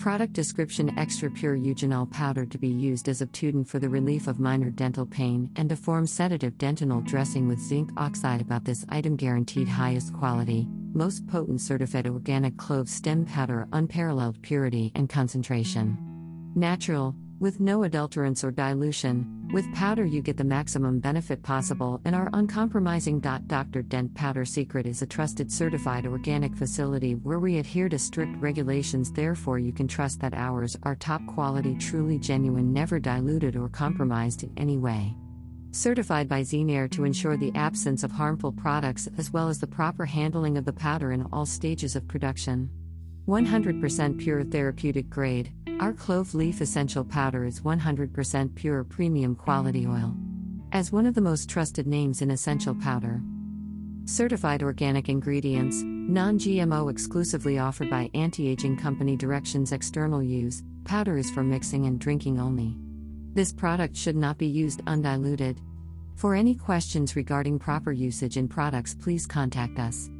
Product description Extra pure eugenol powder to be used as obtundent for the relief of minor dental pain and to form sedative dentinal dressing with zinc oxide. About this item guaranteed highest quality, most potent certified organic clove stem powder, unparalleled purity and concentration. Natural, with no adulterants or dilution, with powder you get the maximum benefit possible, and our uncompromising. Dr. Dent Powder Secret is a trusted certified organic facility where we adhere to strict regulations, therefore, you can trust that ours are top quality, truly genuine, never diluted or compromised in any way. Certified by Zenair to ensure the absence of harmful products as well as the proper handling of the powder in all stages of production. 100% pure therapeutic grade, our clove leaf essential powder is 100% pure premium quality oil. As one of the most trusted names in essential powder. Certified organic ingredients, non GMO exclusively offered by anti aging company directions external use, powder is for mixing and drinking only. This product should not be used undiluted. For any questions regarding proper usage in products, please contact us.